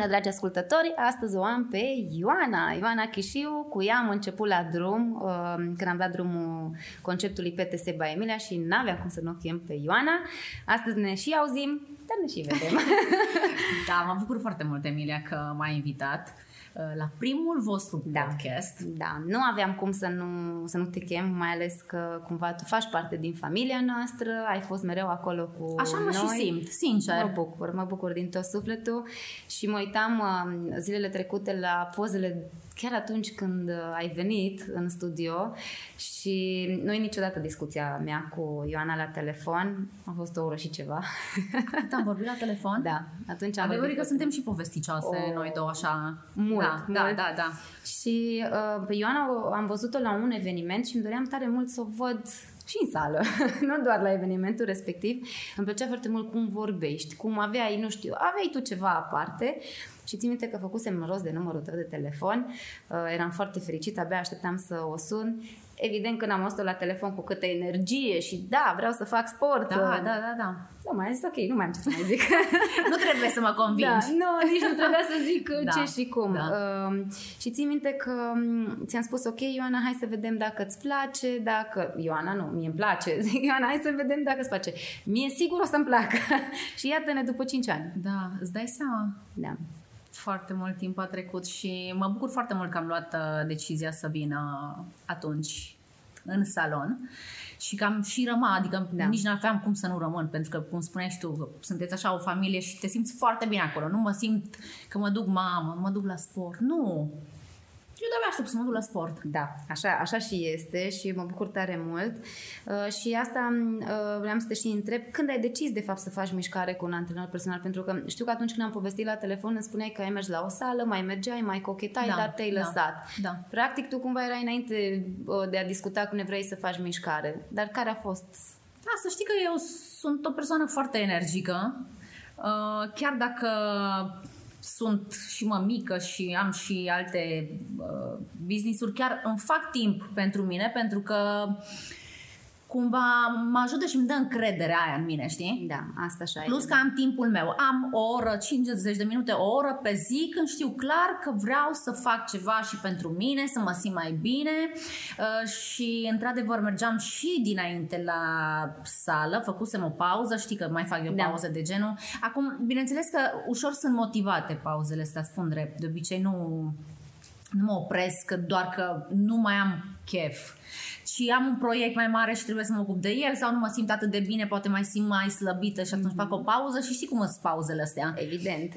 Bună, dragi ascultători! Astăzi o am pe Ioana, Ioana Chișiu. Cu ea am început la drum, uh, când am dat drumul conceptului PTS by Emilia și n-aveam cum să nu o chem pe Ioana. Astăzi ne și auzim, dar ne și vedem. da, mă bucur foarte mult, Emilia, că m-ai invitat. Uh, la primul vostru da. podcast. Da, nu aveam cum să nu, să nu te chem, mai ales că cumva tu faci parte din familia noastră, ai fost mereu acolo cu Așa mă noi. și simt, sincer. Mă bucur, mă bucur din tot sufletul și mă uitam uh, zilele trecute la pozele chiar atunci când uh, ai venit în studio și nu e niciodată discuția mea cu Ioana la telefon, a fost o oră și ceva. Cât am vorbit la telefon? Da, atunci am Adevărul că suntem și povesticioase o... noi două așa. Mult, da, mult. da, da, da. Și uh, pe Ioana am văzut-o la un eveniment și îmi doream tare mult să o văd și în sală, nu doar la evenimentul respectiv. Îmi plăcea foarte mult cum vorbești, cum aveai, nu știu, aveai tu ceva aparte și țin minte că făcusem rost de numărul tău de telefon, uh, eram foarte fericită, abia așteptam să o sun evident când am auzit la telefon cu câtă energie și da, vreau să fac sport. Da, da, da, da. Da, mai zis ok, nu mai am ce să mai zic. nu trebuie să mă convingi. Da, nu, nici nu trebuia să zic da, ce și cum. Da. Uh, și țin minte că um, ți-am spus ok, Ioana, hai să vedem dacă îți place, dacă... Ioana, nu, mie îmi place. Zic, Ioana, hai să vedem dacă îți place. Mie sigur o să-mi placă. și iată-ne după 5 ani. Da, îți dai seama? Da foarte mult timp a trecut și mă bucur foarte mult că am luat uh, decizia să vină atunci în salon și că am și rămas, adică da. nici nu aveam cum să nu rămân, pentru că, cum spuneai și tu, sunteți așa o familie și te simți foarte bine acolo. Nu mă simt că mă duc mamă, mă duc la sport. Nu, eu de-abia aștept să mă duc la sport. Da, așa, așa și este și mă bucur tare mult. Uh, și asta uh, vreau să te și întreb, când ai decis de fapt să faci mișcare cu un antrenor personal? Pentru că știu că atunci când am povestit la telefon îmi spuneai că ai mers la o sală, mai mergeai, mai cochetai, da, dar te-ai da, lăsat. Da. Practic tu cumva erai înainte uh, de a discuta cu ne vrei să faci mișcare. Dar care a fost? Da, să știi că eu sunt o persoană foarte energică. Uh, chiar dacă sunt și mămică și am și alte uh, business-uri, chiar îmi fac timp pentru mine, pentru că cumva mă ajută și îmi dă încrederea aia în mine, știi? Da, asta așa Plus e. că am timpul meu. Am o oră, 50 de minute, o oră pe zi când știu clar că vreau să fac ceva și pentru mine, să mă simt mai bine uh, și într-adevăr mergeam și dinainte la sală, făcusem o pauză, știi că mai fac eu Da. pauze de genul. Acum, bineînțeles că ușor sunt motivate pauzele astea, spun drept. De obicei nu, nu mă opresc doar că nu mai am chef și am un proiect mai mare și trebuie să mă ocup de el sau nu mă simt atât de bine, poate mai simt mai slăbită și atunci mm-hmm. fac o pauză și știi cum sunt pauzele astea. Evident.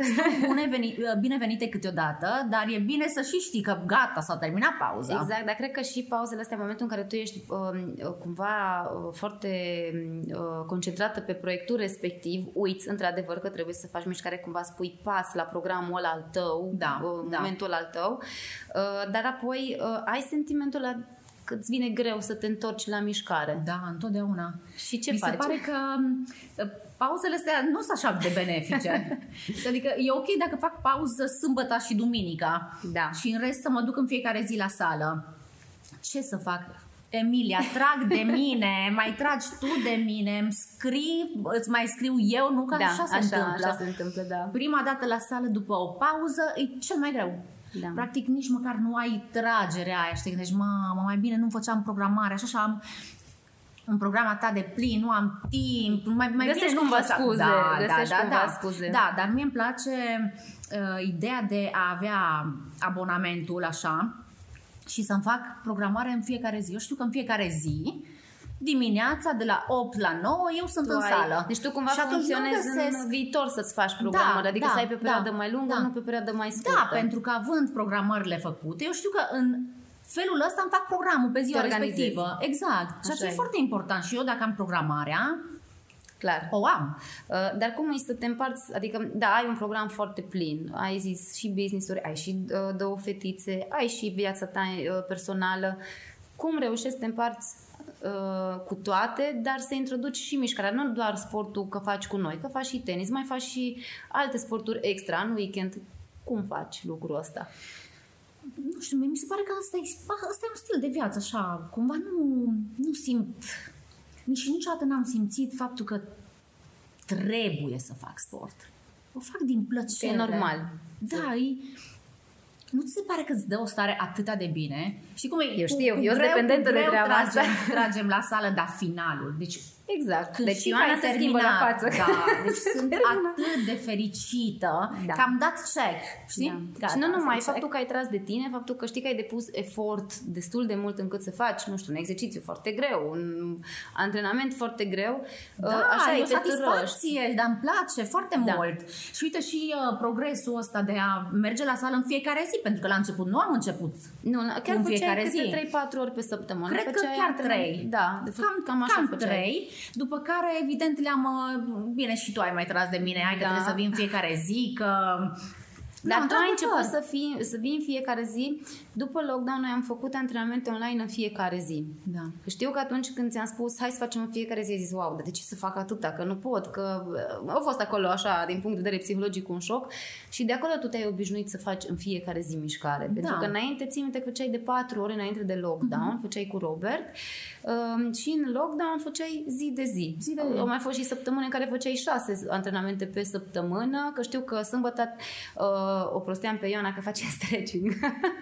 Bune veni, binevenite câteodată, dar e bine să și știi că gata, s-a terminat pauza. Exact, dar cred că și pauzele astea, în momentul în care tu ești uh, cumva uh, foarte uh, concentrată pe proiectul respectiv, uiți într-adevăr că trebuie să faci mișcare, cumva spui pas la programul ăla al tău, Da, uh, da. momentul al tău, uh, dar apoi uh, ai sentimentul ăla că îți vine greu să te întorci la mișcare. Da, întotdeauna. Și ce Mi faci? se pare că uh, pauzele astea nu sunt așa de benefice. adică e ok dacă fac pauză sâmbătă și duminica Da. și în rest să mă duc în fiecare zi la sală. Ce să fac? Emilia, trag de mine, mai tragi tu de mine, îmi scrii, îți mai scriu eu, nu că da, așa se întâmplă. Așa se întâmplă, da. Prima dată la sală după o pauză e cel mai greu. Da. Practic nici măcar nu ai tragerea aia și te gândești, mamă, mai bine nu făceam programare, așa, așa am un program atât de plin, nu am timp, mai, mai Găsești bine nu cumva făceam. scuze, da, găsești da, da, cumva da. scuze. Da, dar mie îmi place uh, ideea de a avea abonamentul așa și să-mi fac programare în fiecare zi. Eu știu că în fiecare zi dimineața de la 8 la 9 eu sunt Tu în ai- sală. Deci tu cumva și atunci nu funcționezi găsesc în viitor să-ți faci programări, Da, adică da, să ai pe perioadă da, mai lungă, da. nu pe perioadă mai scurtă. Da, pentru că având programările făcute, eu știu că în felul ăsta îmi fac programul pe ziua Te organizezi. respectivă. Exact. Și Așa asta e e. foarte important. Și eu dacă am programarea, Clar. o am. Uh, Dar cum e să te împarți, adică da, ai un program foarte plin, ai zis și business-uri, ai și uh, două fetițe, ai și viața ta uh, personală, cum reușești să te împarți uh, cu toate, dar să introduci și mișcarea, nu doar sportul că faci cu noi, că faci și tenis, mai faci și alte sporturi extra în weekend. Cum faci lucrul ăsta? Nu știu, mie mi se pare că asta e, asta e un stil de viață, așa. Cumva nu, nu simt, nici niciodată n-am simțit faptul că trebuie să fac sport. o fac din plăcere. e normal. Da, e, nu ți se pare că îți dă o stare atât de bine? Și cum e? Eu știu, eu sunt dependentă de treaba tragem, asta. tragem la sală, dar finalul. Deci Exact. Când deci și Ioana se schimbă la față. Da, deci sunt atât de fericită da. că am dat check. Știi? Da. Gata, și nu numai faptul check. că ai tras de tine, faptul că știi că ai depus efort destul de mult încât să faci, nu știu, un exercițiu foarte greu, un antrenament foarte greu. Da, ă, așa e o satisfacție, dar îmi place foarte da. mult. Și uite și uh, progresul ăsta de a merge la sală în fiecare zi, pentru că la început nu am început. Nu, chiar în fiecare zi. 3-4 ori pe săptămână. Cred că chiar 3. Da, de fapt, cam, cam așa cam 3 după care evident le-am, uh, bine și tu ai mai tras de mine, hai că Da. trebuie să vin fiecare zi, că... Dar Da, tu ai într-adevăr. început să, fii, să vii în fiecare zi. După lockdown noi am făcut antrenamente online în fiecare zi. Da. Că Știu că atunci când ți-am spus hai să facem în fiecare zi, ai zis wow, dar de ce să fac atâta, că nu pot, că uh, au fost acolo așa, din punct de vedere psihologic, un șoc și de acolo tu te-ai obișnuit să faci în fiecare zi mișcare. Pentru Da. că înainte, ții minte că făceai de patru ore înainte de lockdown, făceai cu Robert um, și în lockdown făceai zi de zi. Zi de zi. Au mai fost și săptămâni în care făceai șase antrenamente pe săptămână, că știu că sâmbătă uh, o prosteam pe Ioana că face stretching.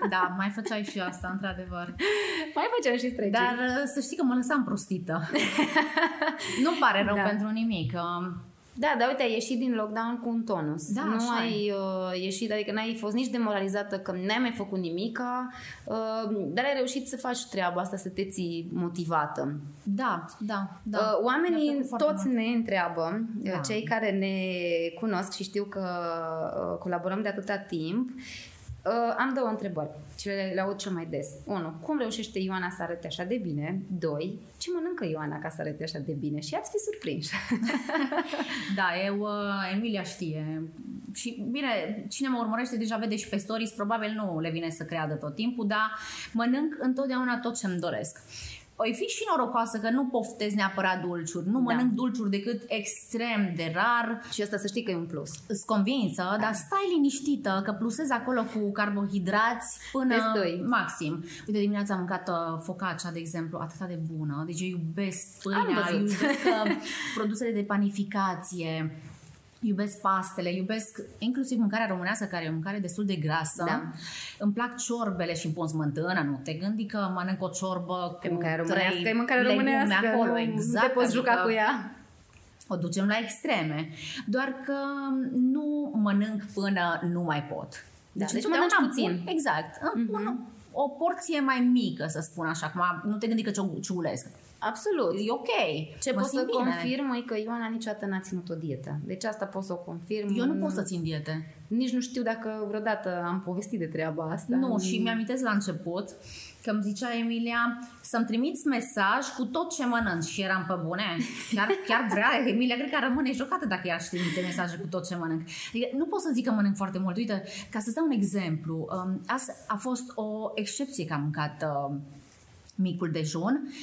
Da, mai făceai și asta, într-adevăr. mai făceam și stretching. Dar uh, să știi că mă lăsam prostită. Nu pare rău Da. pentru nimic. um, Da, dar uite, ai ieșit din lockdown cu un tonus. Da, nu așa ai uh, ieșit, adică n-ai fost nici demoralizată că n-ai mai făcut nimica, uh, dar ai reușit să faci treaba asta, să te ții motivată. Da, da, da. Uh, Mi-a oamenii plăcut foarte toți mult. ne întreabă, Da. da. cei care ne cunosc și știu că uh, colaborăm de atâta timp, uh, am două întrebări ce le, le aud cel mai des. Unu, cum reușește Ioana să arate așa de bine? Doi, ce mănâncă Ioana ca să arate așa de bine? Și ați fi surprinși. Da, eu, uh, Emilia știe. Și bine, cine mă urmărește deja vede și pe stories, probabil nu le vine să creadă tot timpul, dar mănânc întotdeauna tot ce-mi doresc. O fi și norocoasă că nu poftez neapărat dulciuri. Nu mănânc Da. dulciuri decât extrem de rar. și asta să știi că e un plus. Sunt convinsă, dar stai liniștită că plusez acolo cu carbohidrați până Destui. maxim. Uite, dimineața am mâncat uh, focaccia, de exemplu, atât de bună. Deci eu iubesc Am pâinea, văzut. iubesc uh, produsele de panificație. Iubesc pastele, iubesc inclusiv mâncarea românească, care e o mâncare destul de grasă. Da. Îmi plac ciorbele și îmi pun smântână, nu te gândi că mănânc o ciorbă E cu mâncare trei românească, e mâncare legume românească, acolo, nu, exact. nu te poți juca adică- cu ea. o ducem la extreme. Doar că nu mănânc până nu mai pot. Da, deci întotdeauna mănânci îmi puțin. Pun, exact. Îmi pun o porție mai mică, să spun așa. Acum, nu te gândi că ciu- ciulesc. Absolut. E ok. Ce mă pot să simt bine. confirm e că Ioana niciodată n-a ținut o dietă. Deci asta pot să o confirm. Eu nu pot să țin diete. Nici nu știu dacă vreodată am povestit de treaba asta. Nu, și mi-amintesc la început că îmi zicea Emilia să-mi trimiți mesaj cu tot ce mănânci și eram pe bune. Chiar, chiar vrea, Emilia cred că ar rămâne șocată dacă ea aș trimite mesaje cu tot ce mănânc. Adică nu pot să zic că mănânc foarte mult. Uite, ca să dau un exemplu, um, asta a fost o excepție că am mâncat uh, micul dejun.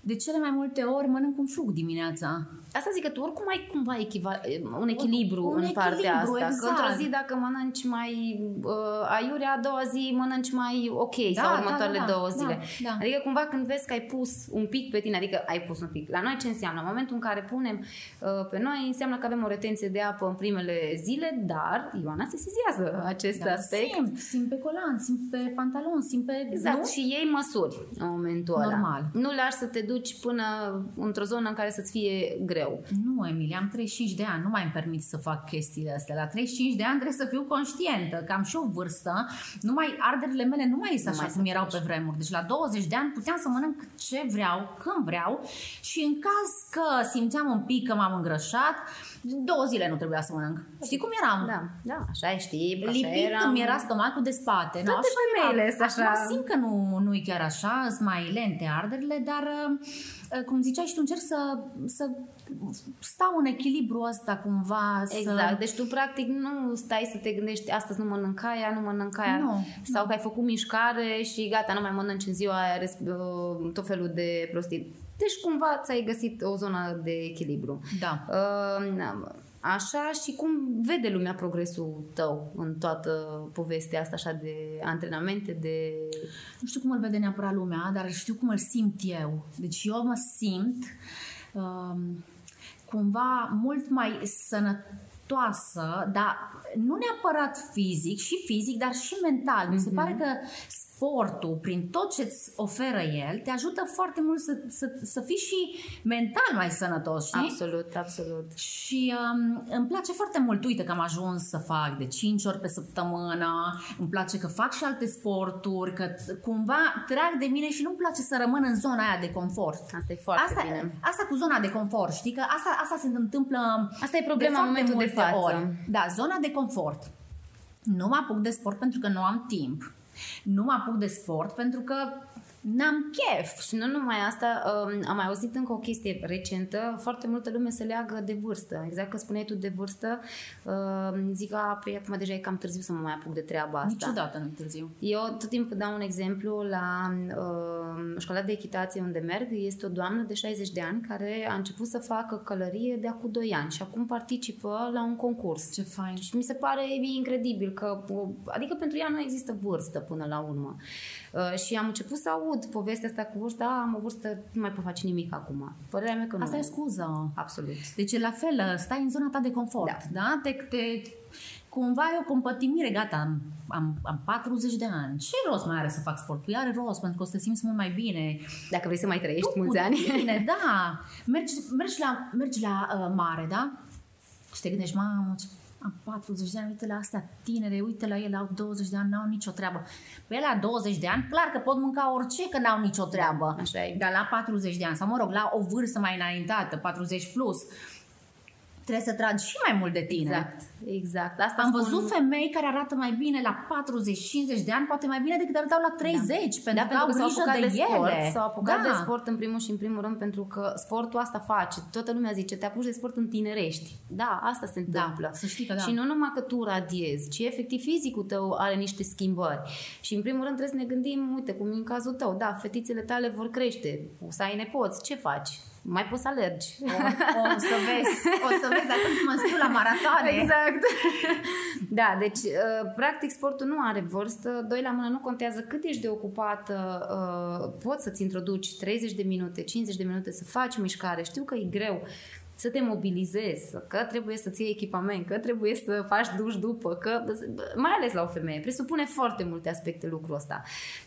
De cele mai multe ori mănânc un fruct dimineața. Asta zic că tu oricum ai cumva echiva- un echilibru Un în partea echilibru, asta. exact. Că într-o zi dacă mănânci mai uh, aiurea, a doua zi mănânci mai ok Da, sau da, următoarele da, da, două da, zile. da. Adică cumva când vezi că ai pus un pic pe tine, adică ai pus un pic. La noi ce înseamnă? În momentul în care punem uh, pe noi, înseamnă că avem o retenție de apă în primele zile, dar Ioana se sizează acest Da, aspect. Simt, simt pe colan, simt pe pantalon, simt pe... Exact, nu? și iei măsuri în momentul ăla. Normal. Nu lași să te duci până într-o zonă în care să-ți fie greu. Nu, Emilia, am 35 de ani, nu mai îmi permit să fac chestiile astea. La 35 de ani trebuie să fiu conștientă, că am și o vârstă, nu mai, arderile mele nu mai sunt Nu așa mai cum sunt erau așa. pe vremuri. Deci la 20 de ani puteam să mănânc ce vreau, când vreau și în caz că simțeam un pic că m-am îngrășat, două zile nu trebuia să mănânc. Știi cum eram? Da, da, așa e, știi, așa Lipit eram. îmi era stomacul de spate. Nu, Toate așa femeile era. sunt așa. Acum simt că nu, nu e chiar așa, sunt mai lente arderile, dar uh, cum ziceai și tu, încerc să, să stau în echilibru ăsta cumva. Exact, Să... deci tu practic nu stai să te gândești astăzi nu mănânc aia, nu mănânc aia Nu, sau că ai făcut mișcare și gata, nu mai mănânci în ziua aia res- uh, tot felul de prostii. Deci cumva ți-ai găsit o zonă de echilibru. Da. Uh, Așa și cum vede lumea progresul tău în toată povestea asta așa de antrenamente, de... Nu știu cum îl vede neapărat lumea, dar știu cum îl simt eu. Deci eu mă simt um, cumva mult mai sănătoasă sănătoasă, dar nu neapărat fizic, și fizic, dar și mental. Mi se Mhm. pare că sportul, prin tot ce îți oferă el, te ajută foarte mult să, să, să fii și mental mai sănătos, știi? Absolut, absolut. Și um, îmi place foarte mult, uite că am ajuns să fac de 5 ori pe săptămână, îmi place că fac și alte sporturi, că t- cumva trag de mine și nu-mi place să rămân în zona aia de confort. Asta e foarte asta, bine. asta cu zona de confort, știi că asta, asta se întâmplă Asta e problema în foarte momentul de multe față. Ori. Da, zona de confort. Nu mă apuc de sport pentru că nu am timp. Nu mă apuc de sport pentru că n-am chef. Și nu numai asta, um, am mai auzit încă o chestie recentă, foarte multă lume se leagă de vârstă. Exact că spuneai tu de vârstă, um, zic, a, păi acum deja e cam târziu să mă mai apuc de treaba asta. Niciodată nu târziu. Eu tot timpul dau un exemplu la uh, școala de echitație unde merg. Este o doamnă de 60 de ani care a început să facă călărie de acum 2 ani și acum participă la un concurs. Ce fain. Și mi se pare incredibil că, adică pentru ea nu există vârstă până la urmă. Uh, și am început să aud povestea asta cu vârsta, "A, am o vârstă, nu mai pot face nimic acum. Părerea mea că nu. Asta e o scuză. Absolut. Deci, la fel, stai în zona ta de confort, da? da? Te, te, cumva e o compătimire, gata, am, am, am 40 de ani. Ce rost mai are să fac sport? Păi are rost, pentru că o să te simți mult mai bine. Dacă vrei să mai trăiești Tu mulți cu ani. Tine, da. Mergi, mergi la, mergi la uh, mare, da? Și te gândești, mamă, ce am 40 de ani, uite la astea tinere, uite la ele, au 20 de ani, n-au nicio treabă. Pe la 20 de ani, clar că pot mânca orice că n-au nicio treabă. Da, așa e. Dar la 40 de ani, sau mă rog, la o vârstă mai înaintată, 40 plus, trebuie să tragi și mai mult de tine. Exact, exact. Asta Am spun- văzut femei care arată mai bine la 40-50 de ani, poate mai bine decât arătau la 30, pentru da, că au s-au grijă apucat de, de, sport, ele. S-au apucat da. de sport în primul și în primul rând pentru că sportul asta face. Toată lumea zice, te apuci de sport în tinerești. Da, asta se întâmplă. să știi că da. Și nu numai că tu radiezi, ci efectiv fizicul tău are niște schimbări. Și în primul rând trebuie să ne gândim, uite, cum e în cazul tău, da, fetițele tale vor crește, o să ai nepoți, ce faci? Mai poți să alergi. O, o să vezi, o să vezi atunci mă înscriu la maratoane. Exact. da, deci uh, practic sportul nu are vârstă, doi la mână nu contează cât ești de ocupată, uh, poți să-ți introduci 30 de minute, 50 de minute să faci mișcare, știu că e greu, să te mobilizezi, că trebuie să-ți iei echipament, că trebuie să faci duș după, că mai ales la o femeie, presupune foarte multe aspecte lucrul ăsta.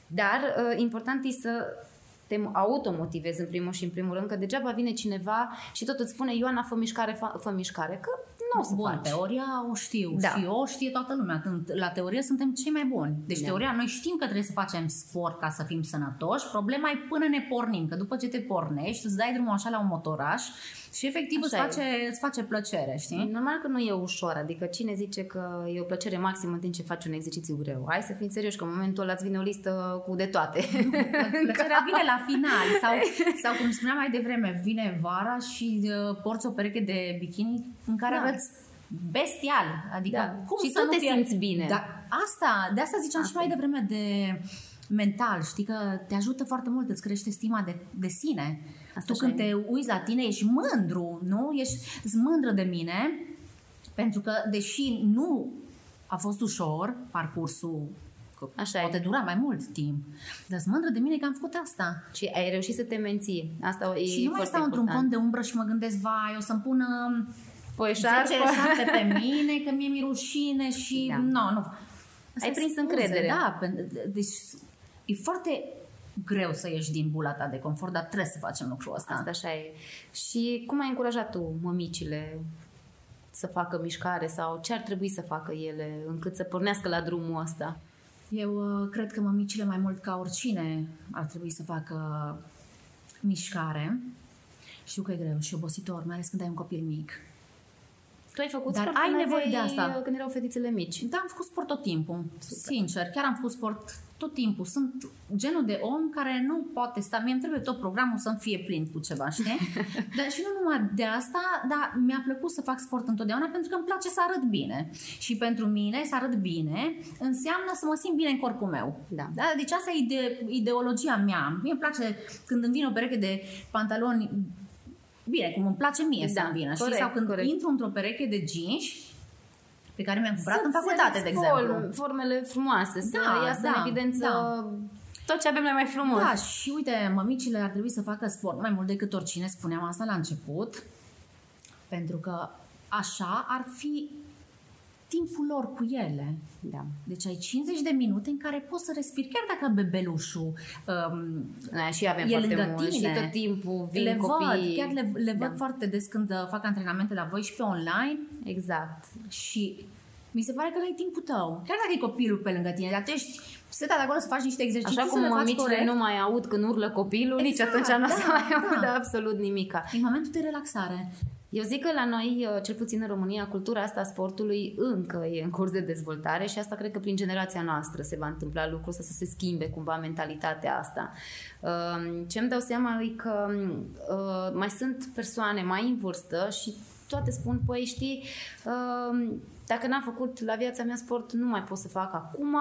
Dar uh, important e să te automotivezi în primul și în primul rând, că degeaba vine cineva și tot îți spune Ioana, fă mișcare, fă, fă mișcare, că nu o să Bun, faci. teoria o știu Da. și o știe toată lumea. Când la teorie suntem cei mai buni. Deci Da. teoria, noi știm că trebuie să facem sport ca să fim sănătoși. Problema e până ne pornim, că după ce te pornești, îți dai drumul așa la un motoraș și efectiv îți Așa e. face, îți face plăcere, știi? Normal că nu e ușor, adică cine zice că e o plăcere maximă în timp ce faci un exercițiu greu? Hai să fim serioși că în momentul ăla îți vine o listă cu de toate. Plăcerea vine la final sau, sau cum spuneam mai devreme, vine vara și uh, porți o pereche de bikini în care Da. arăți bestial. Adică Da. cum Și să tu nu te fie- simți bine. Da, asta, de asta ziceam și Asta mai e. devreme de mental, știi că te ajută foarte mult, îți crește stima de, de sine. Asta tu așa când e. te uiți la tine ești mândru, nu? Ești ești mândră de mine pentru că deși nu a fost ușor parcursul că Așa e. poate dura mai mult timp. Dar sunt mândră de mine că am făcut asta. și ai reușit să te menții. Asta e și nu mai foarte stau într-un important. cont de umbră și mă gândesc, vai, o să-mi pună Păi 10 șarfă. șapte pe mine, că mie mi rușine și... Da. No, nu. Ai prins scuze, încredere. Da, pen- deci e foarte greu să ieși din bula ta de confort, dar trebuie să facem lucrul ăsta. Asta așa e. Și cum ai încurajat tu mămicile să facă mișcare sau ce ar trebui să facă ele încât să pornească la drumul ăsta? Eu uh, cred că mămicile mai mult ca oricine ar trebui să facă mișcare. Știu că e greu și obositor, mai ales când ai un copil mic. Tu ai făcut Dar sport ai când nevoie de aveai- asta. Când erau fetițele mici. Da, am făcut sport tot timpul, sincer. Chiar am făcut sport tot timpul. Sunt genul de om care nu poate sta. Mie îmi trebuie tot programul să-mi fie plin cu ceva, știi? dar și nu numai de asta, dar mi-a plăcut să fac sport întotdeauna pentru că îmi place să arăt bine. Și pentru mine să arăt bine înseamnă să mă simt bine în corpul meu. Da. Da? Deci asta e ide- ideologia mea. Mie îmi place când îmi vine o pereche de pantaloni Bine, cum îmi place mie Da, să îmi vină, știi? corect, Sau când corect. intru într-o pereche de jeans pe care mi-am cumpărat în Să-ți facultate, de arăți exemplu. form- formele frumoase, să Da, iasă da, în evidență da. tot ce avem la mai frumos. Da, și uite, mămicile ar trebui să facă sport mai mult decât oricine, spuneam asta la început, pentru că așa ar fi timpul lor cu ele. Da. Deci ai 50 de minute în care poți să respiri, chiar dacă bebelușul um, da, și avem e foarte lângă mult tine. și tot timpul vin le copii. văd, chiar le, le văd Da. foarte des când uh, fac antrenamente la voi și pe online Exact. și mi se pare că ai timpul tău. Chiar dacă e copilul pe lângă tine, dar tu ești setat acolo să faci niște exerciții, Așa să cum le faci mămicile corect. nu mai aud când urlă copilul, nici Exact, atunci nu o să da, mai aud da. absolut nimica. E momentul de relaxare. Eu zic că la noi, uh, cel puțin în România, cultura asta a sportului încă e în curs de dezvoltare și asta cred că prin generația noastră se va întâmpla lucrul ăsta, să se schimbe cumva mentalitatea asta. Um, Ce îmi dau seama e că uh, mai sunt persoane mai în vârstă și toate spun, păi știi, um, dacă n-am făcut la viața mea sport, nu mai pot să fac acum,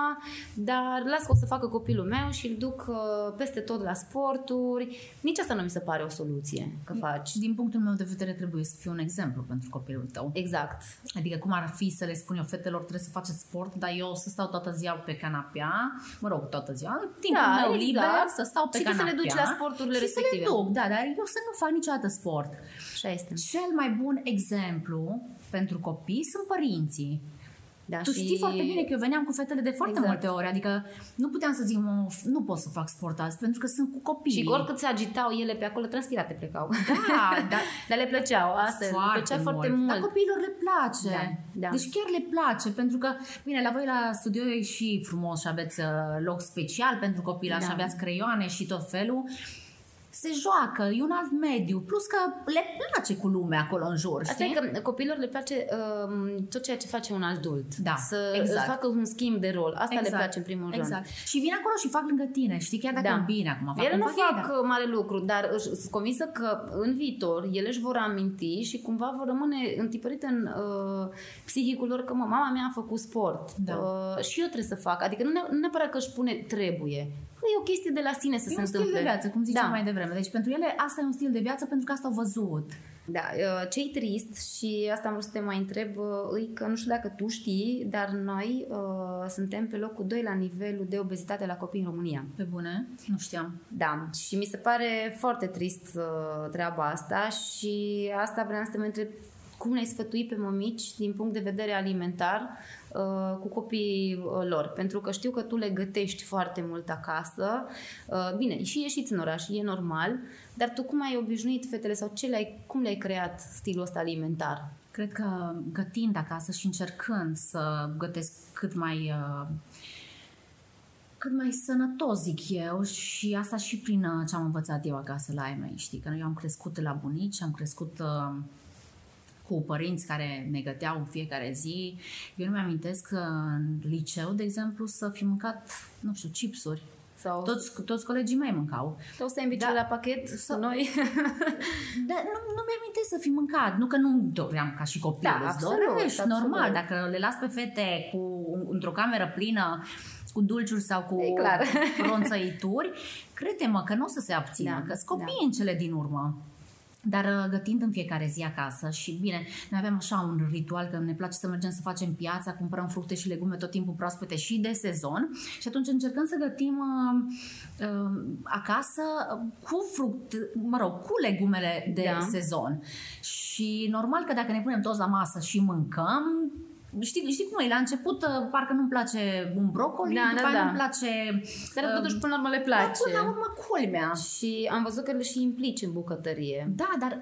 dar las că o să facă copilul meu și îl duc uh, peste tot la sporturi. Nici asta nu mi se pare o soluție că faci. Din punctul meu de vedere trebuie să fie un exemplu pentru copilul tău. Exact. Adică cum ar fi să le spun eu fetelor trebuie să faceți sport, dar eu să stau toată ziua pe canapea, mă rog, toată ziua, în timpul Da, meu exact. liber, să stau pe Și tu să le canapea. duci la sporturile și respective. să le duc, da, dar eu să nu fac niciodată sport. Așa este. Cel mai bun exemplu pentru copii sunt părinții. Da, Tu știi foarte bine că eu veneam cu fetele de foarte Exact. multe ori, adică nu puteam să zic, mă, nu pot să fac sport azi pentru că sunt cu copii. Și oricât se agitau ele pe acolo, transpirate plecau. Da, dar Dar le plăceau, asta le plăcea foarte mult. Dar copiilor le place. Da, da. Deci chiar le place, pentru că, bine, la voi la studio e și frumos și aveți uh, loc special pentru copii, da. și Da. aveți creioane și tot felul. Se joacă, e un alt mediu, plus că le place cu lumea acolo în jur, Asta știi? e că copiilor le place um, tot ceea ce face un adult. Da, să exact. facă un schimb de rol. Asta le place în primul rând. Exact. Și vin acolo și fac lângă tine, știi? Chiar dacă Da. da. bine acum fac Ele cum nu fac ei, fac da. uh, mare lucru, dar își- sunt convinsă că în viitor ele își vor aminti și cumva vor rămâne întipărite în uh, psihicul lor că mă, mama mea a făcut sport Da. uh, și eu trebuie să fac. Adică nu, ne, nu neapărat că își pune trebuie. E o chestie de la sine să E se un stil întâmple. de viață, cum ziceam Da. mai devreme. Deci pentru ele asta e un stil de viață pentru că asta au văzut. Da, uh, ce-i trist și asta am vrut să te mai întreb, uh, e că nu știu dacă tu știi, dar noi uh, suntem pe locul 2 la nivelul de obezitate la copii în România. Pe bune? Nu știam. Da, și mi se pare foarte trist uh, treaba asta și asta vreau să te mai întreb cum ne-ai sfătui pe mămici din punct de vedere alimentar uh, cu copiii uh, lor? Pentru că știu că tu le gătești foarte mult acasă. Uh, bine, și ieșiți în oraș, e normal, dar tu cum ai obișnuit fetele sau ce le-ai, cum le-ai creat stilul ăsta alimentar? Cred că gătind acasă și încercând să gătesc cât mai uh, cât mai sănătos, zic eu, și asta și prin uh, ce am învățat eu acasă la ai mei, știi? Că eu am crescut la bunici, am crescut uh, cu părinți care ne găteau în fiecare zi. Eu nu mi-amintesc că în liceu, de exemplu, să fi mâncat, nu știu, chipsuri. Sau, Toți, toți colegii mei mâncau. sau sandwich-uri Da. la pachet Sau- noi? Dar nu, nu mi-am să fi mâncat. Nu că nu doream ca și copil. Da, Îți absolut, dorești, absolut. normal. Dacă le las pe fete cu, într-o cameră plină cu dulciuri sau cu E clar. ronțăituri, crede-mă că nu o să se abțină, Da, că sunt copii da. în cele din urmă. Dar uh, gătind în fiecare zi acasă și bine, noi avem așa un ritual că ne place să mergem să facem piața, cumpărăm fructe și legume tot timpul proaspete și de sezon și atunci încercăm să gătim uh, uh, acasă cu fruct, mă rog, cu legumele de Da. sezon. Și normal că dacă ne punem toți la masă și mâncăm, Știi, știi cum e? La început uh, parcă nu-mi place un brocoli, Da, după da, aia da. nu-mi place... Dar uh, totuși până la urmă le dar place. până la urmă culmea. Și am văzut că le și implici în bucătărie. Da, dar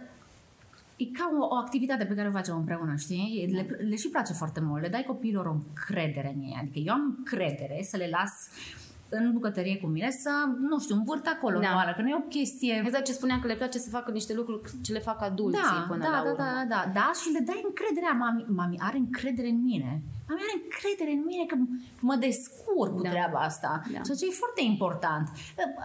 e ca o, o activitate pe care o facem împreună, știi? Da. Le, le și place foarte mult, le dai copiilor o încredere în ei. Adică eu am încredere să le las în bucătărie cu mine să, nu știu, învârt acolo Da. da. oară, că nu e o chestie... Exact ce spuneam, că le place să facă niște lucruri ce le fac adulții Da, până da, la da, urmă. da, da, da, și le dai încrederea. Mami, mami are încredere în mine. Mami are încredere în mine că mă descurc cu Da. treaba asta. Da. Ceea ce e foarte important.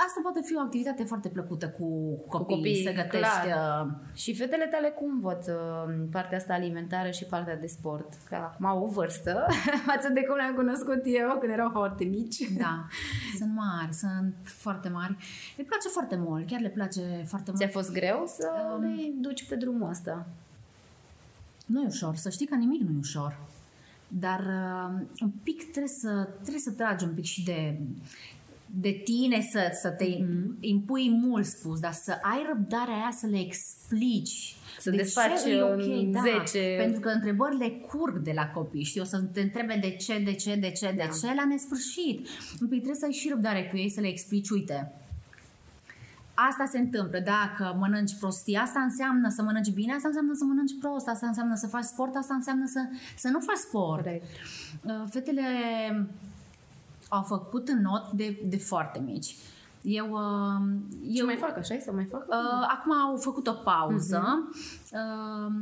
Asta poate fi o activitate foarte plăcută cu copiii, copiii, să gătești... clar. uh, Și fetele tale cum văd uh, partea asta alimentară și partea de sport? Că acum au o vârstă față de cum le-am cunoscut eu când erau foarte mici. Da, sunt mari, sunt foarte mari. Le place foarte mult, chiar le place foarte mult. Ți-a fost greu să Um, le duci pe drumul ăsta? Nu e ușor, să știi că nimic nu e ușor. Dar uh, un pic trebuie să, trebuie să tragi un pic și de, de tine, să, să te Mhm. mm-hmm. impui mult spus, dar să ai răbdarea aia să le explici să de desfaci ce e ok, în da, 10. Pentru că întrebările curg de la copii, știi, o să te întrebe de ce, de ce, de ce, de Da. ce, la nesfârșit. Un pic trebuie să ai și răbdare cu ei, să le explici, uite, Asta se întâmplă dacă mănânci prostii, asta înseamnă să mănânci bine, asta înseamnă să mănânci prost, asta înseamnă să faci sport, asta înseamnă să, să nu faci sport. Corect. Uh, Fetele au făcut în not de, de foarte mici. Eu, uh, Ce eu mai fac așa? Să mai fac? Uh, acum au făcut o pauză. Mhm. Uh,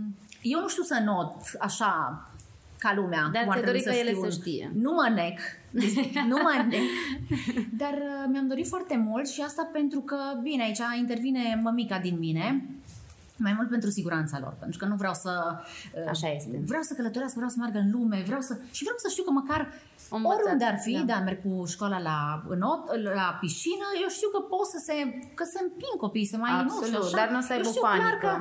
eu nu știu să not așa ca lumea. Dar cum ar ți-ai trebui dori ca ele știu. să știe. Nu mă nec. nu mă nec. Dar uh, mi-am dorit foarte mult și asta pentru că, bine, aici intervine mămica din mine. Mai mult pentru siguranța lor, pentru că nu vreau să... uh, Așa este. Vreau să călătorească, vreau să meargă în lume, vreau să... Și vreau să știu că măcar Au învățat, oriunde ar fi, da. da. da, merg cu școala la, not, la piscină, eu știu că pot să se, că se împing copiii, să mai nu Absolut, știu, așa. dar nu o să Eu aibă știu clar panică. Că,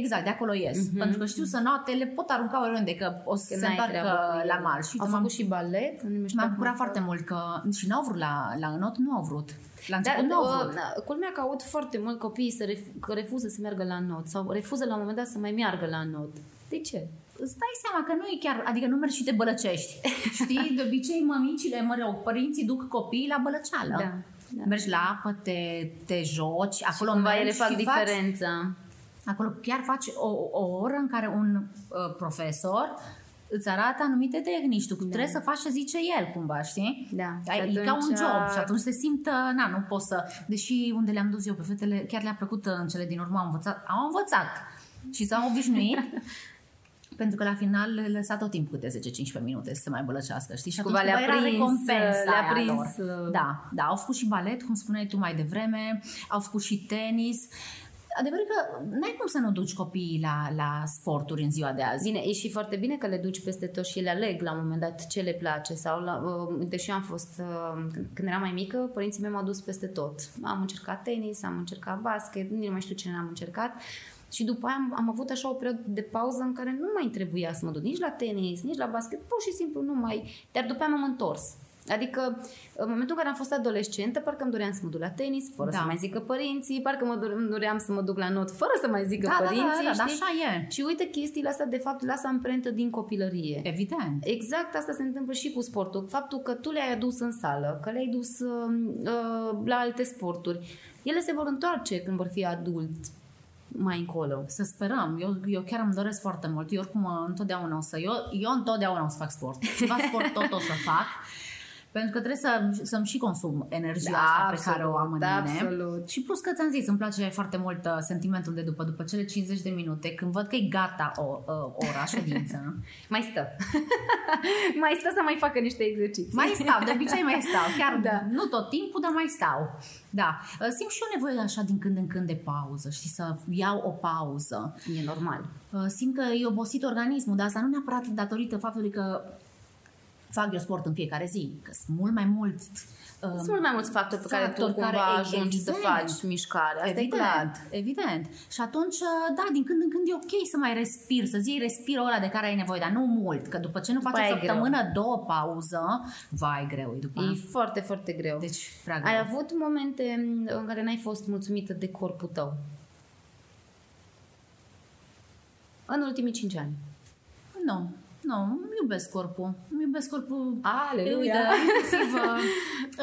exact, de acolo ies. Mm-hmm. Pentru că știu să note, le pot arunca oriunde, că o să Că se n-ai întoarcă treabă cu la ele. mal. Și Au m-am, făcut și balet? Nu știu m-am cum bucurat fac. foarte mult că și n-au vrut la, la înot, nu au vrut. La Dar început nu au vrut. uh, culmea că aud foarte mult copiii să ref- că refuză să meargă la not sau refuză la un moment dat să mai meargă la not. De ce? Îți dai seama că nu e chiar, adică nu mergi și te bălăcești. Știi, de obicei mămicile, mă rog, părinții duc copiii la bălăceală. Da, da. Mergi la apă, te, te joci, acolo Cumva mergi ele fac și diferența. Acolo chiar faci o, o oră în care un uh, profesor îți arată anumite tehnici. Tu trebuie să faci ce zice el, cumva, știi? Da. Ai, Și e ca un atunci, job și atunci se simtă, na, nu pot să... Deși unde le-am dus eu pe fetele, chiar le-a plăcut uh, în cele din urmă, au învățat, au învățat și s-au obișnuit. Pentru că la final le lăsa tot timpul câte 10-15 minute să se mai bălăcească, știi? Și Cumva atunci le-a cumva era prins, recompensa le-a aia prins, lor. uh, Da, da, au făcut și balet, cum spuneai tu mai devreme, au făcut și tenis. Adevărul că n-ai cum să nu duci copiii la, la sporturi în ziua de azi. Bine, e și foarte bine că le duci peste tot și ele aleg la un moment dat ce le place. Sau la, uh, deși am fost, uh, când eram mai mică, părinții mei m-au dus peste tot. Am încercat tenis, am încercat basket, nu mai știu ce n-am încercat. Și după aia am, am avut așa o perioadă de pauză în care nu mai trebuia să mă duc nici la tenis, nici la basket, pur și simplu nu mai... Dar după aia m-am întors. Adică, în momentul în care am fost adolescentă, parcă îmi doream să mă duc la tenis, fără Da. să mai zică părinții, parcă mă dore- îmi doream să mă duc la not, fără să mai zică Da, da, da, părinții, da, da, știi? așa e. Și uite, chestiile astea, de fapt, lasă amprentă din copilărie. Evident. Exact asta se întâmplă și cu sportul. Faptul că tu le-ai adus în sală, că le-ai dus uh, uh, la alte sporturi, ele se vor întoarce când vor fi adult mai încolo. Să sperăm. Eu, eu chiar îmi doresc foarte mult. Eu oricum uh, întotdeauna o să... Eu, eu întotdeauna o să fac sport. Ceva sport tot o să fac. Pentru că trebuie să, să-mi și consum energia Da, asta pe absolut, care o am în da, mine. absolut. Și plus că ți-am zis, îmi place foarte mult uh, sentimentul de după, după cele 50 de minute, când văd că e gata o, uh, ora, ședință. Mai stă. mai stă să mai facă niște exerciții. Mai stau, de obicei mai stau. Chiar Da. nu tot timpul, dar mai stau. Da. Uh, Simt și eu nevoie așa din când în când de pauză, știi, să iau o pauză. E normal. Uh, simt că e obosit organismul, dar asta nu neapărat datorită faptului că fac eu sport în fiecare zi, că sunt mult mai mult uh, Sunt mult mai mulți factori pe care tu factori cumva care- ajungi să evident. faci mișcare. Asta evident, e clar. evident. Și atunci, uh, da, din când în când e ok să mai respir, să-ți iei respirul ăla de care ai nevoie, dar nu mult, că după ce nu După faci aia o e greu. săptămână, două pauză, vai, greu e după aia. E foarte, foarte greu. Deci, prea greu. Ai avut momente în care n-ai fost mulțumită de corpul tău? În ultimii cinci ani. Nu, nu, îmi iubesc corpul. Îmi iubesc corpul. Aleluia! Uite, inclusiv uh,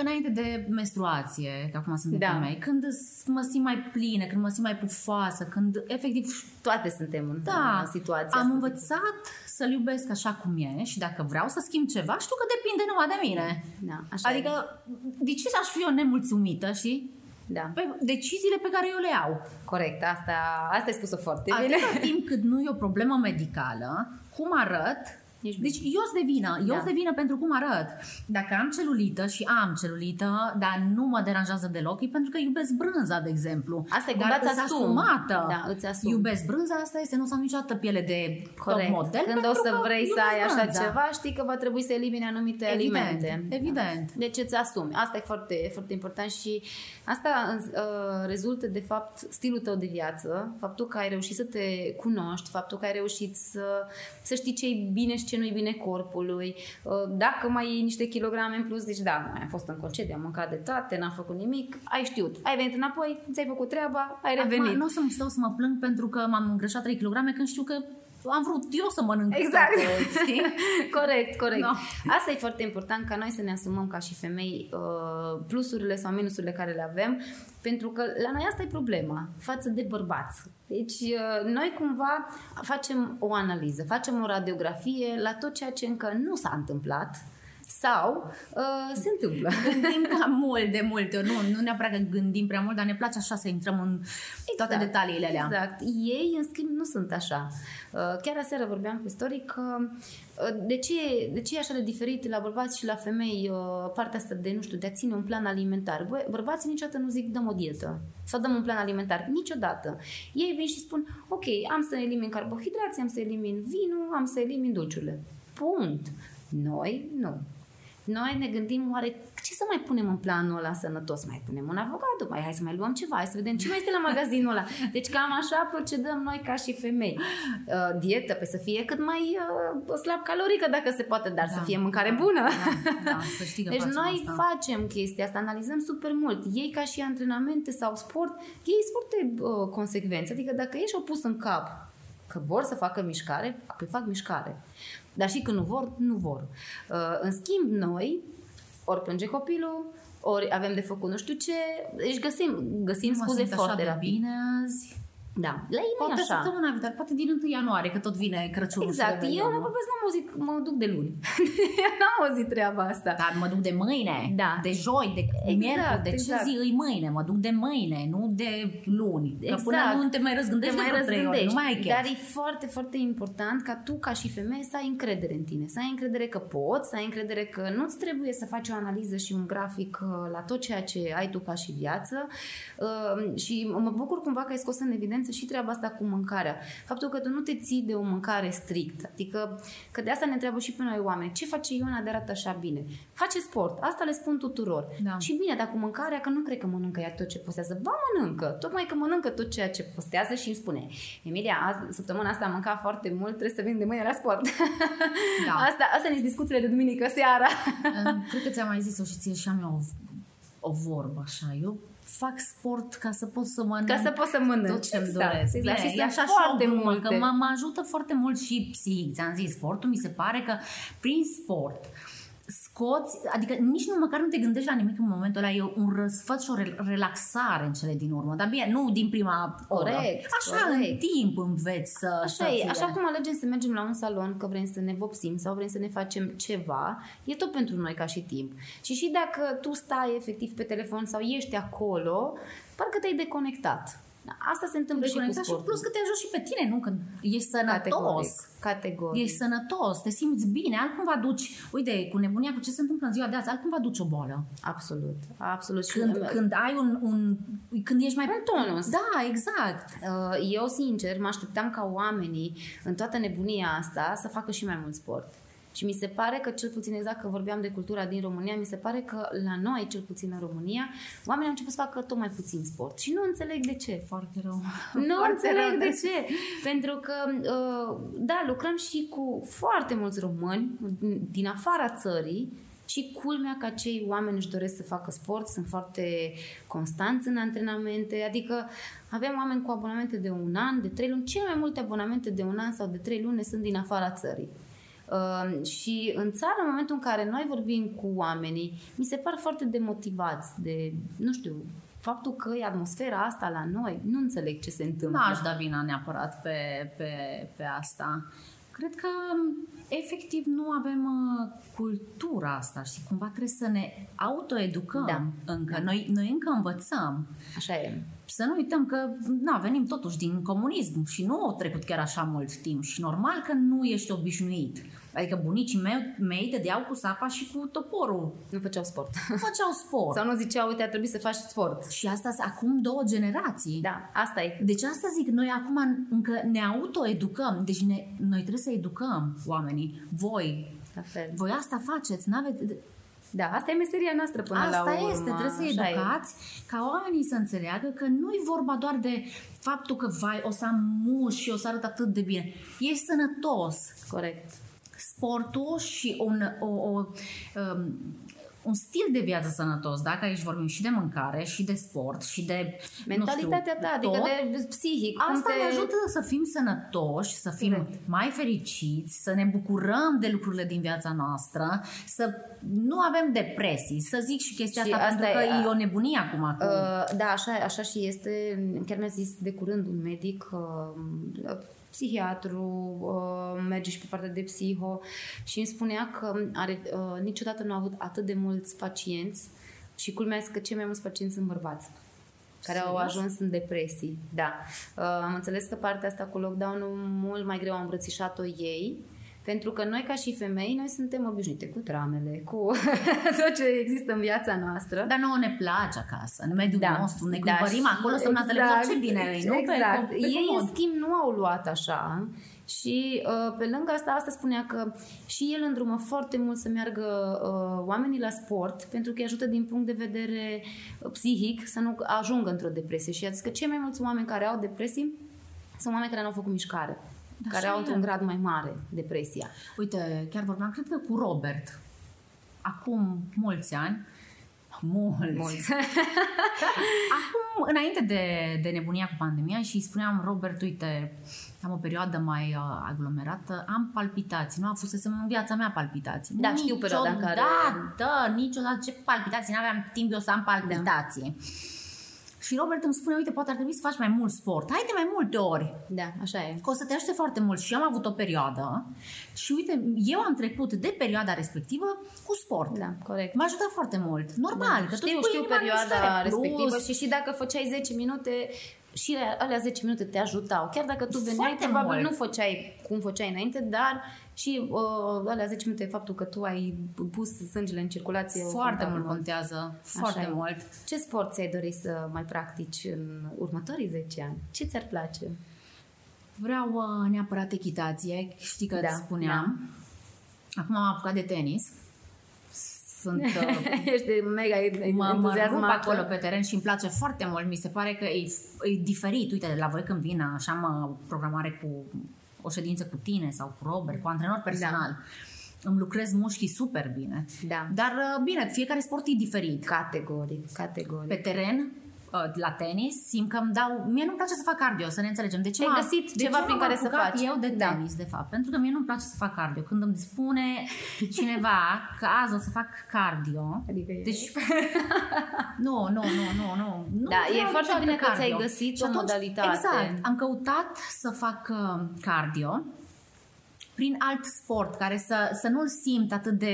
înainte de menstruație, că acum sunt de Da. da. mei, când s- mă simt mai plină, când mă simt mai pufoasă, când efectiv Toate suntem în, da, în situația am asta. învățat să-l iubesc așa cum e și dacă vreau să schimb ceva, știu că depinde numai de mine. Da, așa Adică, e. de ce aș fi eu nemulțumită, știi? Da, Pe deciziile pe care eu le iau. corect. Asta, asta ai spus-o foarte bine. Atâta timp cât nu e o problemă medicală, cum arăt, Ești bine. deci eu sunt de vină, eu Da. sunt de vină pentru cum arăt. Dacă am celulită și am celulită, dar nu mă deranjează deloc, e pentru că iubesc brânza, de exemplu. Asta e dar cumva îți îs asumi. asumată. Da, îți asumi. Iubesc brânza, asta este, nu să am niciodată piele de Corect. top model. Când o pentru să că vrei să iubesc ai așa brânza. ceva, știi că va trebui să elimini anumite Evident, alimente. evident. Deci îți asumi. Asta e foarte, foarte important și asta uh, rezultă de fapt stilul tău de viață, faptul că ai reușit să te cunoști, faptul că ai reușit să, să știi ce e bine și ce ce nu-i bine corpului, uh, dacă mai iei niște kilograme în plus, zici da, mai am fost în concediu, am mâncat de toate, n-am făcut nimic, ai știut, ai venit înapoi, ți-ai făcut treaba, ai revenit. Acum nu o să-mi stau să mă plâng pentru că m-am îngreșat 3 kg când știu că am vrut eu să mănânc Exact. Toate, corect, corect. No. Asta e foarte important ca noi să ne asumăm ca și femei uh, plusurile sau minusurile care le avem, pentru că la noi asta e problema față de bărbați. Deci uh, noi cumva facem o analiză, facem o radiografie la tot ceea ce încă nu s-a întâmplat sau uh, se întâmplă. Gândim cam mult de multe ori. Nu, nu neapărat că gândim prea mult, dar ne place așa să intrăm în exact, toate detaliile alea. Exact. Ei, în schimb, nu sunt așa. Uh, chiar aseară vorbeam cu istorii că uh, de ce, de ce e așa de diferit la bărbați și la femei uh, partea asta de, nu știu, de a ține un plan alimentar. Bă, bărbații niciodată nu zic dăm o dietă sau dăm un plan alimentar. Niciodată. Ei vin și spun, ok, am să elimin carbohidrații, am să elimin vinul, am să elimin dulciurile. Punct. Noi nu. Noi ne gândim oare ce să mai punem în planul ăla sănătos? Mai punem un avocat, mai hai să mai luăm ceva, hai să vedem ce mai este la magazinul ăla. Deci cam așa procedăm noi ca și femei. Uh, dietă pe să fie cât mai uh, slab calorică dacă se poate, dar da, să fie mâncare da, bună. Da, da, să știi că deci noi asta. facem chestia asta, analizăm super mult. Ei ca și antrenamente sau sport, ei sunt foarte uh, consecvenți. Adică dacă ești opus în cap că vor să facă mișcare, păi fac mișcare. Dar și când nu vor, nu vor. Uh, în schimb, noi, ori plânge copilul, ori avem de făcut nu știu ce, deci găsim, găsim nu scuze foarte rapid. bine azi. Da, la ei poate așa. săptămâna viitoare, poate din 1 ianuarie, că tot vine Crăciunul. Exact, eu la vorbesc n-am auzit, mă duc de luni. n-am auzit treaba asta. Dar mă duc de mâine, da. de joi, de exact, miercuri, de exact. ce zi îi mâine, mă duc de mâine, nu de luni. Exact. Că până exact. nu te mai răzgândești te mai răzgândești. Ori, nu mai ai chef. Dar e foarte, foarte important ca tu, ca și femeie, să ai încredere în tine, să ai încredere că poți, să ai încredere că nu-ți trebuie să faci o analiză și un grafic uh, la tot ceea ce ai tu ca și viață. Uh, și mă bucur cumva că ai scos în evidență și treaba asta cu mâncarea. Faptul că tu nu te ții de o mâncare strictă. Adică, că de asta ne întreabă și pe noi oameni. Ce face Iona de arată așa bine? Face sport. Asta le spun tuturor. Da. Și bine, dar cu mâncarea, că nu cred că mănâncă ea tot ce postează. Ba, mănâncă. Tocmai că mănâncă tot ceea ce postează și îmi spune Emilia, azi, săptămâna asta am mâncat foarte mult, trebuie să vin de mâine la sport. Da. asta, asta sunt discuțiile de duminică seara. cred că ți-am mai zis-o și ție și am eu o, o vorbă așa. Eu fac sport ca să pot să mănânc ca să pot să mănânc tot ce-mi exact, doresc. Exact. Bine, și e așa foarte mult că mă, mă ajută foarte mult și psihic. Ți-am zis, sportul mi se pare că prin sport scoți, adică nici nu măcar nu te gândești la nimic în momentul ăla, e un răsfăț și o relaxare în cele din urmă, dar bine, nu din prima oră. Corect, Așa corect. în timp înveți să Așa să e, așa cum alegem să mergem la un salon că vrem să ne vopsim sau vrem să ne facem ceva, e tot pentru noi ca și timp. Și și dacă tu stai efectiv pe telefon sau ești acolo, parcă te-ai deconectat. Asta se întâmplă și cu sportul. Și plus că te ajută și pe tine, nu? Că ești sănătos. Categoric. Categoric. Ești sănătos, te simți bine. Altcum va duci, uite, cu nebunia, cu ce se întâmplă în ziua de azi, altcum va duci o boală. Absolut. Absolut. Când, și când ai un, un, când ești mai... Un tonus. Da, exact. Uh, eu, sincer, mă așteptam ca oamenii, în toată nebunia asta, să facă și mai mult sport. Și mi se pare că, cel puțin exact că vorbeam de cultura din România, mi se pare că la noi, cel puțin în România, oamenii au început să facă tot mai puțin sport. Și nu înțeleg de ce. Foarte rău. Nu foarte înțeleg rău de ce. Pentru că, uh, da, lucrăm și cu foarte mulți români din afara țării și culmea că acei oameni își doresc să facă sport, sunt foarte constanți în antrenamente, adică avem oameni cu abonamente de un an, de trei luni, cele mai multe abonamente de un an sau de trei luni sunt din afara țării. Uh, și în țară, în momentul în care noi vorbim cu oamenii, mi se par foarte demotivați de, nu știu, faptul că e atmosfera asta la noi, nu înțeleg ce se întâmplă. Nu aș da vina neapărat pe, pe, pe asta. Cred că efectiv nu avem uh, cultura asta și cumva trebuie să ne autoeducăm da. încă. Da. Noi, noi încă învățăm. Așa e. Să nu uităm că na, venim totuși din comunism și nu au trecut chiar așa mult timp și normal că nu ești obișnuit. Adică bunicii mei, mei dădeau cu sapa și cu toporul. Nu făceau sport. Nu făceau sport. Sau nu ziceau, uite, ar trebui să faci sport. Și asta acum două generații. Da, asta e. Deci asta zic, noi acum încă ne autoeducăm. Deci ne, noi trebuie să educăm oamenii. Voi. La fel. Voi asta faceți. N-aveți, da, asta e meseria noastră până asta la urmă. Asta este, trebuie să educați e. ca oamenii să înțeleagă că nu e vorba doar de faptul că vai, o să am mușchi și o să arăt atât de bine. Ești sănătos. Corect sportul și un, o, o, um, un stil de viață sănătos, dacă aici vorbim și de mâncare, și de sport, și de mentalitatea știu, ta, adică de psihic. Asta te... ne ajută să fim sănătoși, să fim Correct. mai fericiți, să ne bucurăm de lucrurile din viața noastră, să nu avem depresii, să zic și chestia și asta, asta pentru e, că e o nebunie acum. Uh, da, așa, așa și este. Chiar mi-a zis de curând un medic uh, psihiatru, uh, merge și pe partea de psiho și îmi spunea că are, uh, niciodată nu a avut atât de mulți pacienți și culmea că cei mai mulți pacienți sunt bărbați care Serios? au ajuns în depresii. Da. Uh, am înțeles că partea asta cu lockdown-ul mult mai greu au îmbrățișat-o ei pentru că noi, ca și femei, noi suntem obișnuite cu dramele, cu tot ce există în viața noastră. Dar nouă ne place acasă, în mediul da. nostru, ne da, cumpărim acolo, să exact, ce bine e, nu? Exact. Pe, pe ei, în schimb, nu au luat așa. Și uh, pe lângă asta, asta spunea că și el îndrumă foarte mult să meargă uh, oamenii la sport pentru că îi ajută din punct de vedere uh, psihic să nu ajungă într-o depresie. Și a zis că cei mai mulți oameni care au depresii sunt oameni care nu au făcut mișcare. Da, care au într-un grad mai mare depresia. Uite, chiar vorbeam, cred că cu Robert, acum mulți ani, mulți. mulți. acum, înainte de, de nebunia cu pandemia și spuneam, Robert, uite, am o perioadă mai uh, aglomerată, am palpitații, nu a fost în viața mea palpitații. Da, știu perioada în care... Da, da, niciodată, ce palpitații, n-aveam timp eu să am palpitații. Da. Și Robert îmi spune, uite, poate ar trebui să faci mai mult sport. Hai de mai multe ori. Da, așa e. Că o să te ajute foarte mult. Și eu am avut o perioadă și uite, eu am trecut de perioada respectivă cu sport. Da, corect. M-a ajutat foarte mult. Normal, da. că știu, tu știu perioada respectivă plus. și și dacă făceai 10 minute, și alea 10 minute te ajutau. Chiar dacă tu veneai, Foarte probabil mult. nu făceai cum făceai înainte, dar și uh, alea 10 minute faptul că tu ai pus sângele în circulație. Foarte mult contează. Foarte Așa mult. E. Ce sport ți-ai dori să mai practici în următorii 10 ani? Ce ți-ar place? Vreau uh, neapărat echitație. Știi că da, îți spuneam. Da. Acum am apucat de tenis sunt... Uh, Ești mega mă, mă acolo pe teren și îmi place foarte mult. Mi se pare că e, e diferit. Uite, la voi când vin așa am programare cu o ședință cu tine sau cu Robert, cu antrenor personal. Da. Îmi lucrez mușchii super bine. Da. Dar uh, bine, fiecare sport e diferit. Categoric, categoric. Pe teren Uh, la tenis, simt că îmi dau... Mie nu-mi place să fac cardio, să ne înțelegem. De ce Ai găsit de ceva ce prin care să faci? eu de da. tenis, da. de fapt. Pentru că mie nu-mi place să fac cardio. Când îmi spune cineva că azi o să fac cardio... Adică deci... nu, nu, nu, nu, nu. nu da, e foarte bine că ți-ai găsit o modalitate. Exact. Am căutat să fac uh, cardio prin alt sport care să, să nu-l simt atât de...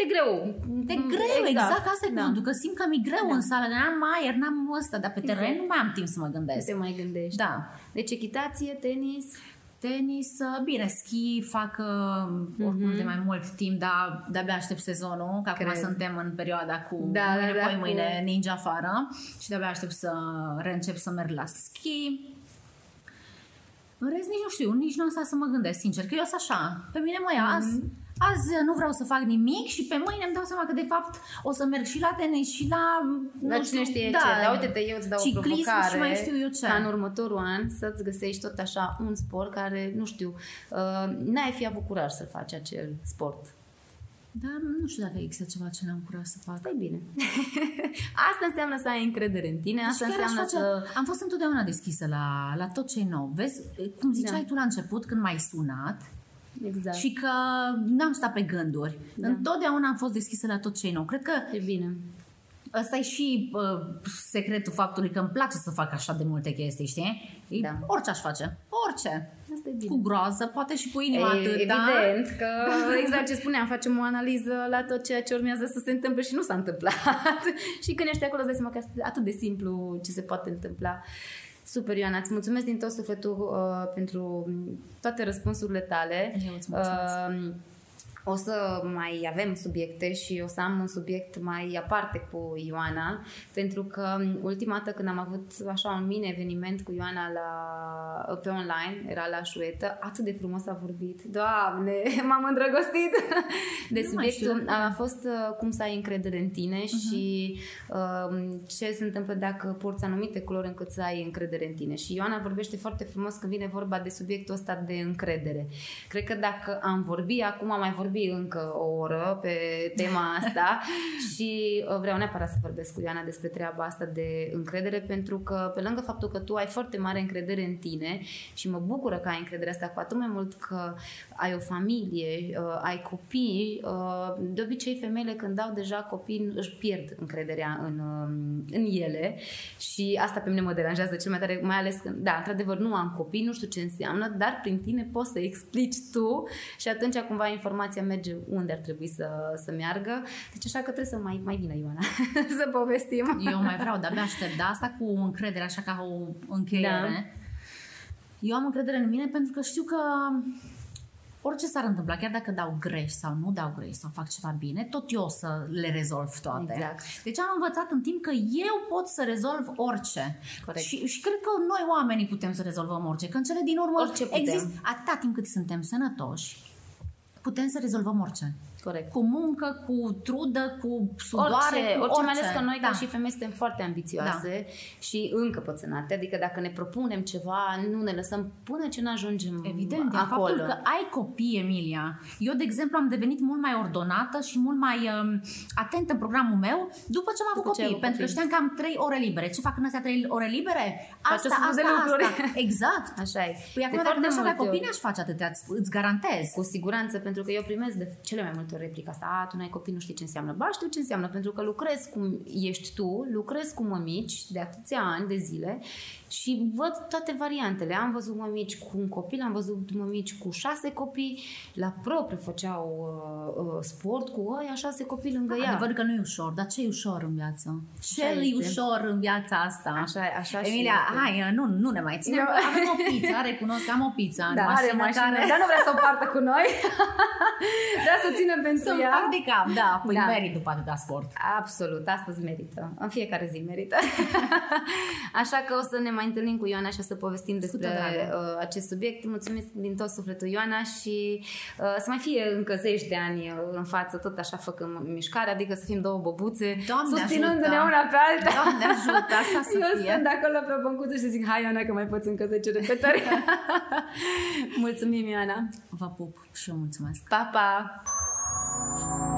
De greu. De greu, exact, exact asta e da. cuvântul, că simt că mi-e greu da. în sală, că n-am aer, n-am ăsta, dar pe teren exact. nu mai am timp să mă gândesc. Nu te mai gândești. Da. Deci echitație, tenis... Tenis, bine, schi fac uh, oricum mm-hmm. de mai mult timp, dar de-abia aștept sezonul, că acum suntem în perioada cu da, mâine, da, da, mâine cu... ninja afară și de-abia aștept să reîncep să merg la schi în rest, nici nu știu, nici nu asta să mă gândesc, sincer, că eu sunt așa. Pe mine mă ia, azi, mm-hmm. azi nu vreau să fac nimic și pe mâine îmi dau seama că de fapt o să merg și la tenis și la... La nu cine știe da, ce, dar uite-te, eu îți dau o provocare și mai știu eu ce. ca în următorul an să-ți găsești tot așa un sport care, nu știu, uh, n-ai fi avut curaj să faci acel sport da, nu știu dacă există ceva ce n-am curaj să fac. Stai bine. asta înseamnă să ai încredere în tine, asta deci înseamnă face, să... Am fost întotdeauna deschisă la, la tot ce e nou. Vezi, cum ziceai da. tu la început, când m-ai sunat, Exact. Și că n-am stat pe gânduri. Da. Întotdeauna am fost deschisă la tot ce e nou. Cred că e bine. Ăsta e și uh, secretul faptului că îmi place să fac așa de multe chestii, știi? Da. Orice aș face. Orice. Asta e bine. Cu groază, poate și cu inima e, atât, da? Evident că, exact ce spuneam, facem o analiză la tot ceea ce urmează să se întâmple și nu s-a întâmplat. și când ești acolo, îți dai seama că e atât de simplu ce se poate întâmpla. Super, Ioana, îți mulțumesc din tot sufletul uh, pentru toate răspunsurile tale. Eu îți mulțumesc. Uh, o să mai avem subiecte și o să am un subiect mai aparte cu Ioana, pentru că ultima dată când am avut așa un mini eveniment cu Ioana la, pe online, era la șuetă, atât de frumos a vorbit. Doamne, m-am îndrăgostit de nu subiectul. A fost uh, cum să ai încredere în tine uh-huh. și uh, ce se întâmplă dacă porți anumite culori încât să ai încredere în tine. Și Ioana vorbește foarte frumos când vine vorba de subiectul ăsta de încredere. Cred că dacă am vorbit, acum am mai vorbit vorbi încă o oră pe tema asta și uh, vreau neapărat să vorbesc cu Ioana despre treaba asta de încredere pentru că pe lângă faptul că tu ai foarte mare încredere în tine și mă bucură că ai încredere asta cu atât mai mult că ai o familie, uh, ai copii, uh, de obicei femeile când au deja copii își pierd încrederea în, um, în ele și asta pe mine mă deranjează cel mai tare, mai ales când, da, într-adevăr nu am copii, nu știu ce înseamnă, dar prin tine poți să explici tu și atunci cumva informația merge unde ar trebui să, să meargă. Deci așa că trebuie să mai, mai vină Ioana să povestim. Eu mai vreau, de-abia aștept, dar asta cu încredere, așa ca o încheiere. Da. Eu am încredere în mine pentru că știu că orice s-ar întâmpla, chiar dacă dau greș sau nu dau greș sau fac ceva bine, tot eu o să le rezolv toate. Exact. Deci am învățat în timp că eu pot să rezolv orice. Corect. Și, și cred că noi oamenii putem să rezolvăm orice. Că în cele din urmă orice putem. există atâta timp cât suntem sănătoși, putem să rezolvăm orice. Corect. Cu muncă, cu trudă, cu sudoare, orice, cu orice. Mai ales că noi da. ca și femei suntem foarte ambițioase da. și încă pățânate. Adică dacă ne propunem ceva, nu ne lăsăm până ce nu ajungem Evident, acolo. faptul că ai copii, Emilia. Eu, de exemplu, am devenit mult mai ordonată și mult mai um, atentă în programul meu după ce am avut copii. Pentru copii. că știam că am trei ore libere. Ce fac în astea trei ore libere? Asta, asta, asta, asta. Exact. Așa e. Păi acum, dacă nu avea copii, n-aș face atâtea, îți garantez. Cu siguranță, pentru că eu primesc de cele mai multe ori replica asta tu n-ai copii, nu știi ce înseamnă. Ba, știu ce înseamnă, pentru că lucrez cum ești tu, lucrez cu mămici de atâția ani de zile și văd toate variantele. Am văzut mămici cu un copil, am văzut mămici cu șase copii, la propriu făceau uh, uh, sport cu ăia, șase copii lângă ea. Adevăr că nu e ușor, dar ce e ușor în viață? Ce e ușor în viața asta? Așa, așa Emilia, și hai, nu, nu ne mai ținem. Eu... Avem o pizza, recunosc că am o pizza da, în mașină, are mașină care... dar nu vrea să o partă cu noi. vrea să o țină pentru să ea. de cap, da, păi da. merit după atâta sport. Absolut, astăzi merită. În fiecare zi merită. așa că o să ne mai întâlnim cu Ioana și o să povestim despre uh, acest subiect. Mulțumesc din tot sufletul Ioana și uh, să mai fie încă zeci de ani uh, în față, tot așa făcând mișcare, adică să fim două băbuțe, Doamne susținându-ne ajută. una pe alta. Doamne ajută, asta să Eu fie. stând acolo pe băncuță și zic, hai Ioana că mai poți încă 10 repetări. Mulțumim Ioana. Vă pup și eu mulțumesc. Pa, pa! you